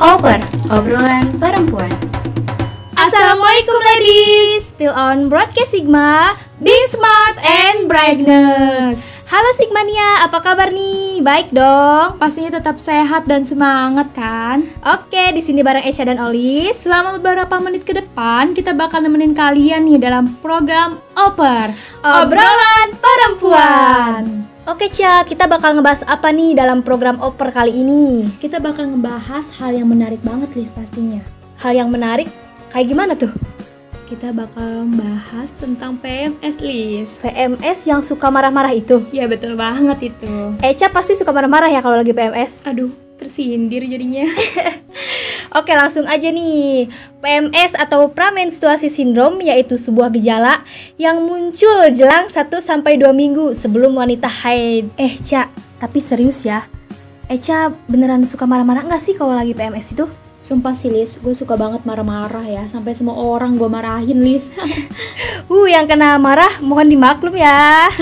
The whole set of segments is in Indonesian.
Oper, obrolan perempuan. Assalamualaikum ladies, still on broadcast Sigma, being smart and brightness. Halo Sigmania, apa kabar nih? Baik dong. Pastinya tetap sehat dan semangat kan? Oke, di sini bareng Esha dan Olis. Selama beberapa menit ke depan kita bakal nemenin kalian nih dalam program Oper, obrolan perempuan. Oke Cia, kita bakal ngebahas apa nih dalam program Oper kali ini? Kita bakal ngebahas hal yang menarik banget Lis pastinya. Hal yang menarik? Kayak gimana tuh? Kita bakal membahas tentang PMS Lis. PMS yang suka marah-marah itu? Ya betul banget itu. Eca pasti suka marah-marah ya kalau lagi PMS. Aduh, tersindir jadinya. Oke, langsung aja nih. PMS atau pramenstruasi sindrom yaitu sebuah gejala yang muncul jelang 1 sampai 2 minggu sebelum wanita haid. Eh, Ca, tapi serius ya. Eca beneran suka marah-marah nggak sih kalau lagi PMS itu? Sumpah sih Lis, gue suka banget marah-marah ya Sampai semua orang gue marahin Lis Uh, yang kena marah mohon dimaklum ya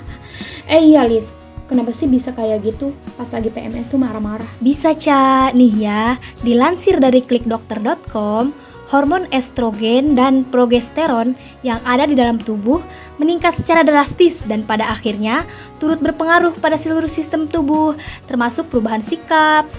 Eh iya Lis, kenapa sih bisa kayak gitu pas lagi PMS tuh marah-marah? Bisa Ca, nih ya Dilansir dari klikdokter.com Hormon estrogen dan progesteron yang ada di dalam tubuh meningkat secara drastis dan pada akhirnya turut berpengaruh pada seluruh sistem tubuh termasuk perubahan sikap,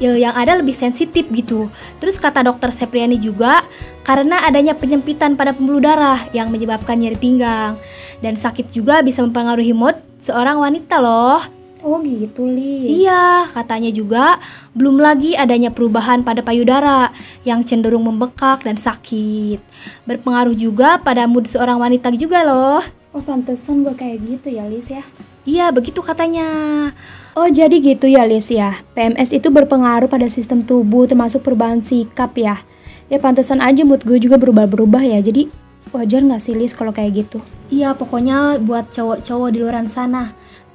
ya, yang ada lebih sensitif gitu. Terus kata dokter Sepriani juga karena adanya penyempitan pada pembuluh darah yang menyebabkan nyeri pinggang dan sakit juga bisa mempengaruhi mood seorang wanita loh. Oh gitu Lis Iya, katanya juga belum lagi adanya perubahan pada payudara yang cenderung membekak dan sakit. Berpengaruh juga pada mood seorang wanita juga loh. Oh pantesan gue kayak gitu ya Lis ya Iya, begitu katanya. Oh jadi gitu ya Lis ya PMS itu berpengaruh pada sistem tubuh termasuk perubahan sikap ya Ya pantesan aja mood gue juga berubah-berubah ya Jadi wajar gak sih Lis kalau kayak gitu? Iya, pokoknya buat cowok-cowok di luar sana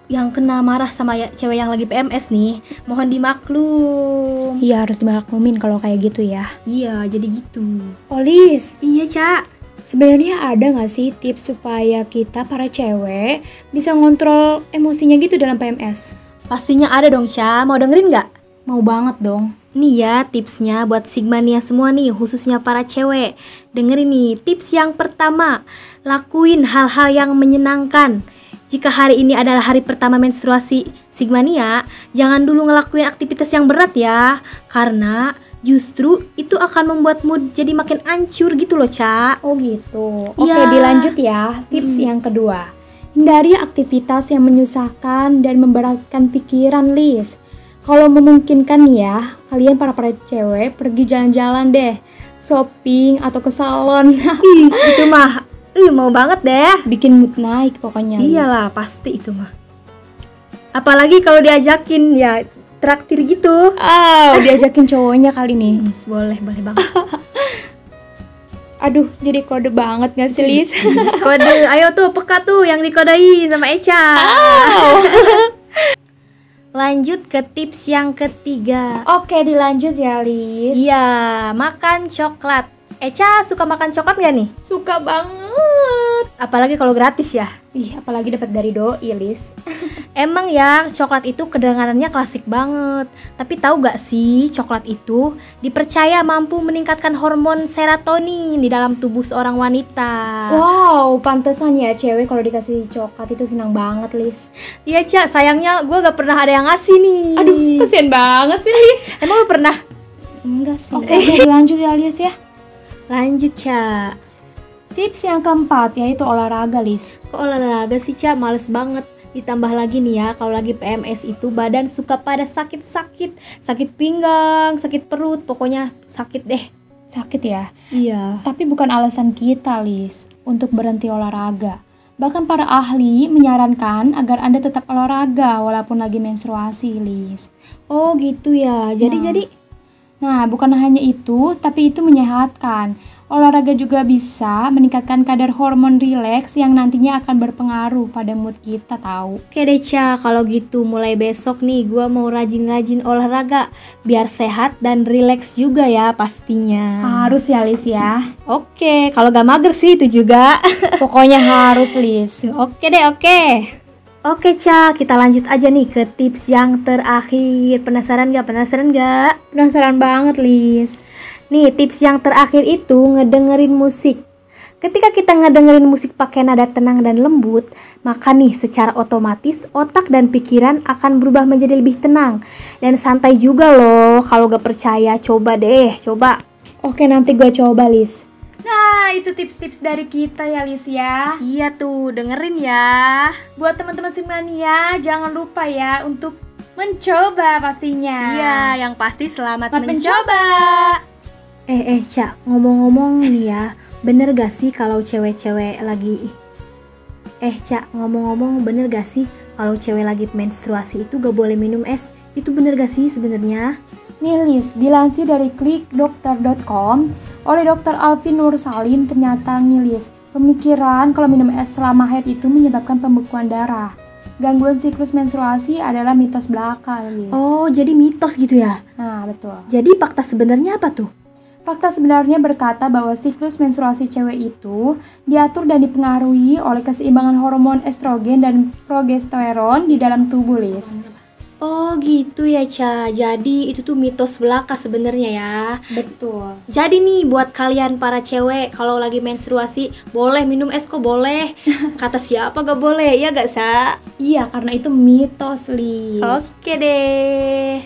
yang kena marah sama ya, cewek yang lagi PMS nih, mohon dimaklum. Iya harus dimaklumin kalau kayak gitu ya Iya, jadi gitu. Oh Lis, Iya, Cak. sebenarnya ada gak sih tips supaya kita para cewek bisa ngontrol emosinya gitu dalam PMS? Pastinya ada dong, Cak. Mau dengerin nggak? Mau banget dong Nih ya tipsnya buat Sigmania semua nih, khususnya para cewek. Dengerin nih, tips yang pertama, lakuin hal-hal yang menyenangkan. Jika hari ini adalah hari pertama menstruasi Sigmania, jangan dulu ngelakuin aktivitas yang berat ya. Karena justru itu akan membuat mood jadi makin ancur gitu loh, Cak. Oh gitu. Oke, Iya. dilanjut ya. Tips Hmm. yang kedua. Hindari aktivitas yang menyusahkan dan memberatkan pikiran, Lis. Kalau memungkinkan ya, kalian para para cewek pergi jalan-jalan deh. Shopping atau ke salon. Ih, itu mah Ih, mau banget deh. Bikin mood naik pokoknya. Iyalah, pasti itu mah. Apalagi kalau diajakin ya traktir gitu. Oh, diajakin cowoknya kali nih. Hmm, boleh, boleh banget. Aduh, jadi kode banget gak sih, Lis? Kode, ayo tuh peka tuh yang dikodain sama Eca. Lanjut ke tips yang ketiga. Oke, dilanjut ya, Lis. Iya, makan coklat. Eca suka makan coklat gak nih? Suka banget. Apalagi kalau gratis ya. Ih, apalagi dapat dari doi, Lis. Emang ya, coklat itu kedengarannya klasik banget. Tapi tahu gak sih, coklat itu dipercaya mampu meningkatkan hormon serotonin di dalam tubuh seorang wanita. Wow, pantesan ya cewek kalau dikasih coklat itu senang banget, Lis. Iya, Ca, sayangnya gue gak pernah ada yang ngasih nih. Aduh, kesian banget sih, Lis. Emang lu pernah? Enggak sih. Oke, lanjut ya, Lis ya. Lanjut, Ca. Tips yang keempat yaitu olahraga, Lis. Kok olahraga sih, Ca? Males banget. Ditambah lagi nih ya, kalau lagi PMS itu badan suka pada sakit-sakit. Sakit pinggang, sakit perut, pokoknya sakit deh. Sakit ya. Iya. Tapi bukan alasan kita, Lis, untuk berhenti olahraga. Bahkan para ahli menyarankan agar Anda tetap olahraga walaupun lagi menstruasi, Lis. Oh gitu ya. Jadi Nah. jadi Nah, bukan hanya itu, tapi itu menyehatkan. Olahraga juga bisa meningkatkan kadar hormon rileks yang nantinya akan berpengaruh pada mood kita tahu. Oke deh Ca, kalau gitu mulai besok nih gua mau rajin-rajin olahraga biar sehat dan rileks juga ya pastinya. Harus ya, Lis ya. Oke, kalau gak mager sih itu juga. Pokoknya harus, Lis. oke deh, oke. Oke Ca, kita lanjut aja nih ke tips yang terakhir. Penasaran gak? Penasaran gak? Penasaran banget, Lis. Nih, tips yang terakhir itu ngedengerin musik. Ketika kita ngedengerin musik pakai nada tenang dan lembut, maka nih secara otomatis otak dan pikiran akan berubah menjadi lebih tenang dan santai juga loh. Kalau gak percaya, coba deh, coba. Oke, nanti gue coba, Lis. Nah, itu tips-tips dari kita ya, Lis ya. Iya tuh, dengerin ya. Buat teman-teman Simania, jangan lupa ya untuk mencoba pastinya. Iya, yang pasti selamat, Selamat mencoba. Eh, eh, Cak, ngomong-ngomong nih ya, bener gak sih kalau cewek-cewek lagi... Eh, Cak, ngomong-ngomong bener gak sih kalau cewek lagi menstruasi itu gak boleh minum es? Itu bener gak sih sebenarnya? Nih Lis, dilansir dari klikdokter.com oleh Dr. Alvin Nur Salim ternyata nih Lis, pemikiran kalau minum es selama haid itu menyebabkan pembekuan darah. Gangguan siklus menstruasi adalah mitos belaka, Lis. Oh, jadi mitos gitu ya? Nah, betul. Jadi fakta sebenarnya apa tuh? Fakta sebenarnya berkata bahwa siklus menstruasi cewek itu diatur dan dipengaruhi oleh keseimbangan hormon estrogen dan progesteron di dalam tubuh, Lis. Oh gitu ya Ca, jadi itu tuh mitos belaka sebenarnya ya. Betul. Jadi nih buat kalian para cewek kalau lagi menstruasi boleh minum es kok boleh. Kata siapa gak boleh ya gak sa? Iya, karena itu mitos, Lis. Oke deh.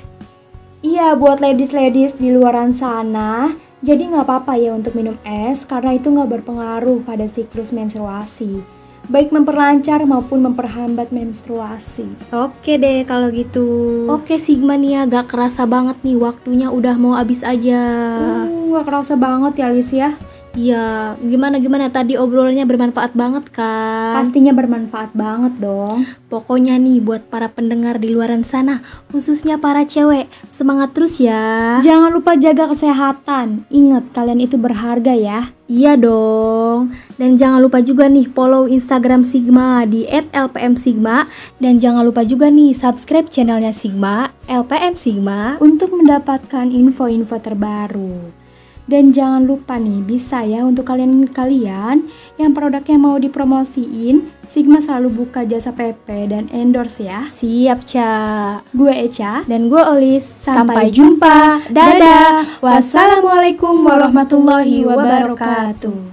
Iya, buat ladies-ladies di luaran sana, jadi nggak apa-apa ya untuk minum es karena itu nggak berpengaruh pada siklus menstruasi. Baik memperlancar maupun memperhambat menstruasi. Oke deh kalau gitu. Oke Sigma nih ya gak kerasa banget nih waktunya udah mau habis aja. Uh, nggak kerasa banget ya, Lis ya. Iya, gimana gimana tadi obrolannya bermanfaat banget kan? Pastinya bermanfaat banget dong. Pokoknya nih buat para pendengar di luaran sana, khususnya para cewek, semangat terus ya. Jangan lupa jaga kesehatan. Ingat, kalian itu berharga ya. Iya dong. Dan jangan lupa juga nih follow Instagram Sigma di @lpmsigma dan jangan lupa juga nih subscribe channelnya Sigma, LPM Sigma. Untuk mendapatkan info-info terbaru. Dan jangan lupa nih, bisa ya untuk kalian-kalian yang produknya mau dipromosiin, Sigma selalu buka jasa PP dan endorse ya. Siap, Ca. Gue Eca. Dan gue Olis. Sampai jumpa. Dadah. Wassalamualaikum warahmatullahi wabarakatuh.